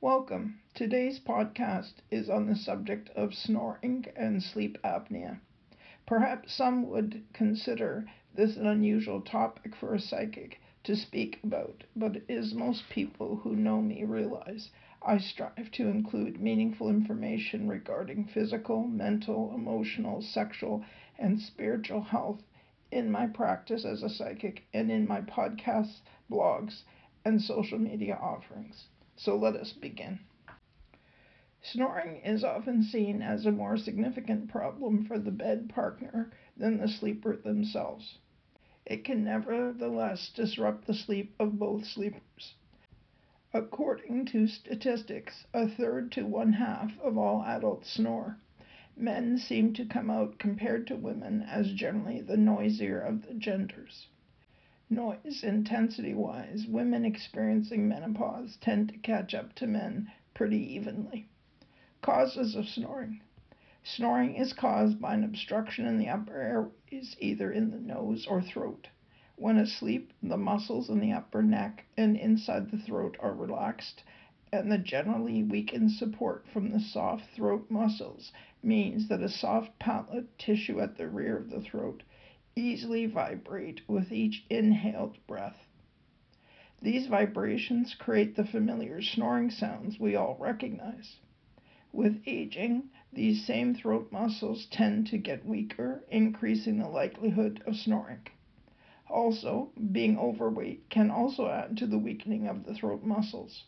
Welcome. Today's podcast is on the subject of snoring and sleep apnea. Perhaps some would consider this an unusual topic for a psychic to speak about, but as most people who know me realize, I strive to include meaningful information regarding physical, mental, emotional, sexual, and spiritual health in my practice as a psychic and in my podcasts, blogs, and social media offerings. So let us begin. Snoring is often seen as a more significant problem for the bed partner than the sleeper themselves. It can nevertheless disrupt the sleep of both sleepers. According to statistics, a third to one half of all adults snore. Men seem to come out compared to women as generally the noisier of the genders. Noise intensity wise, women experiencing menopause tend to catch up to men pretty evenly. Causes of snoring. Snoring is caused by an obstruction in the upper airways, either in the nose or throat. When asleep, the muscles in the upper neck and inside the throat are relaxed, and the generally weakened support from the soft throat muscles means that a soft palate tissue at the rear of the throat easily vibrate with each inhaled breath. These vibrations create the familiar snoring sounds we all recognize. With aging, these same throat muscles tend to get weaker, increasing the likelihood of snoring. Also, being overweight can also add to the weakening of the throat muscles.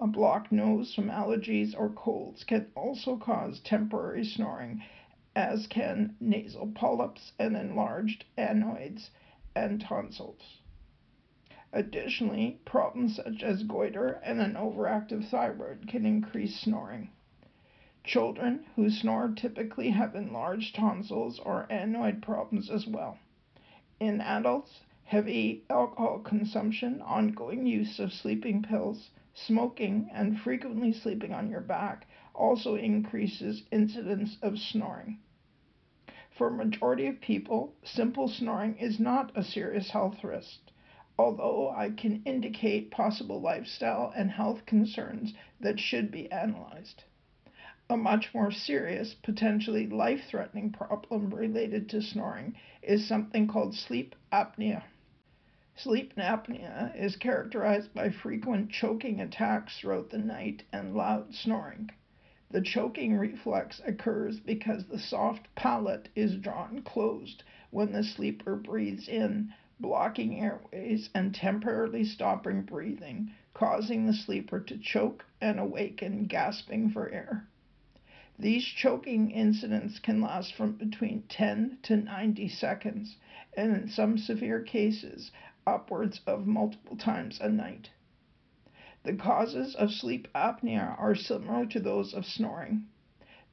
A blocked nose from allergies or colds can also cause temporary snoring as can nasal polyps and enlarged adenoids and tonsils. Additionally, problems such as goiter and an overactive thyroid can increase snoring. Children who snore typically have enlarged tonsils or adenoid problems as well. In adults, heavy alcohol consumption, ongoing use of sleeping pills, smoking, and frequently sleeping on your back also increases incidence of snoring. For a majority of people, simple snoring is not a serious health risk, although I can indicate possible lifestyle and health concerns that should be analyzed. A much more serious, potentially life threatening problem related to snoring is something called sleep apnea. Sleep apnea is characterized by frequent choking attacks throughout the night and loud snoring. The choking reflex occurs because the soft palate is drawn closed when the sleeper breathes in, blocking airways and temporarily stopping breathing, causing the sleeper to choke and awaken gasping for air. These choking incidents can last from between 10 to 90 seconds, and in some severe cases, upwards of multiple times a night. The causes of sleep apnea are similar to those of snoring.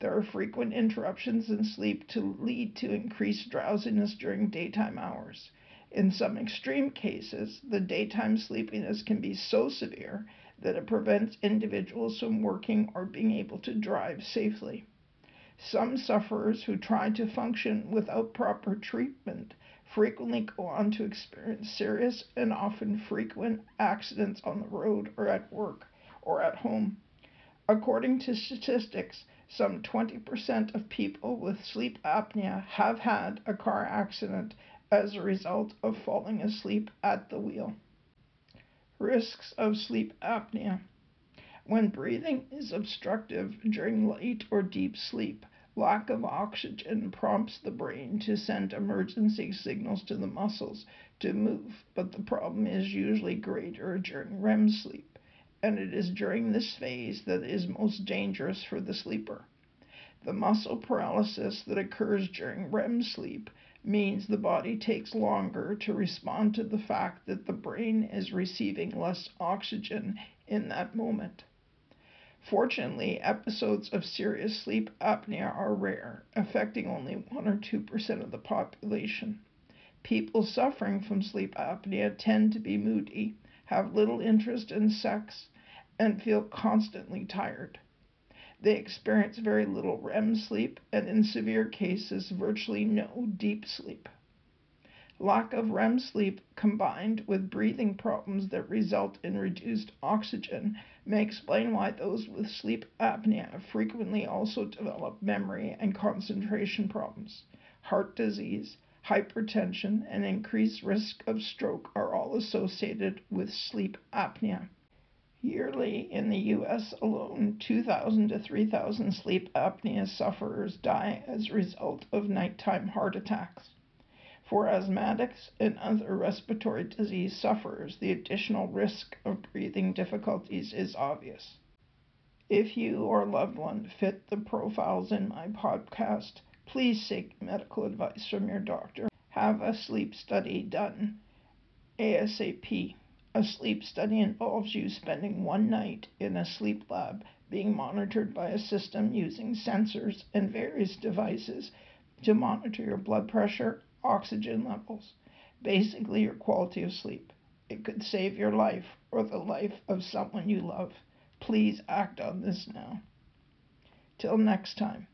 There are frequent interruptions in sleep to lead to increased drowsiness during daytime hours. In some extreme cases, the daytime sleepiness can be so severe that it prevents individuals from working or being able to drive safely. Some sufferers who try to function without proper treatment frequently go on to experience serious and often frequent accidents on the road or at work or at home. According to statistics, some 20% of people with sleep apnea have had a car accident as a result of falling asleep at the wheel. Risks of sleep apnea. When breathing is obstructive during light or deep sleep, Lack of oxygen prompts the brain to send emergency signals to the muscles to move, but the problem is usually greater during REM sleep, and it is during this phase that is most dangerous for the sleeper. The muscle paralysis that occurs during REM sleep means the body takes longer to respond to the fact that the brain is receiving less oxygen in that moment. Fortunately, episodes of serious sleep apnea are rare, affecting only 1 or 2% of the population. People suffering from sleep apnea tend to be moody, have little interest in sex, and feel constantly tired. They experience very little REM sleep and, in severe cases, virtually no deep sleep. Lack of REM sleep combined with breathing problems that result in reduced oxygen may explain why those with sleep apnea frequently also develop memory and concentration problems. Heart disease, hypertension, and increased risk of stroke are all associated with sleep apnea. Yearly in the US alone, 2,000 to 3,000 sleep apnea sufferers die as a result of nighttime heart attacks. For asthmatics and other respiratory disease sufferers, the additional risk of breathing difficulties is obvious. If you or loved one fit the profiles in my podcast, please seek medical advice from your doctor. Have a sleep study done ASAP. A sleep study involves you spending one night in a sleep lab being monitored by a system using sensors and various devices to monitor your blood pressure, oxygen levels, basically your quality of sleep. It could save your life or the life of someone you love. Please act on this now. Till next time.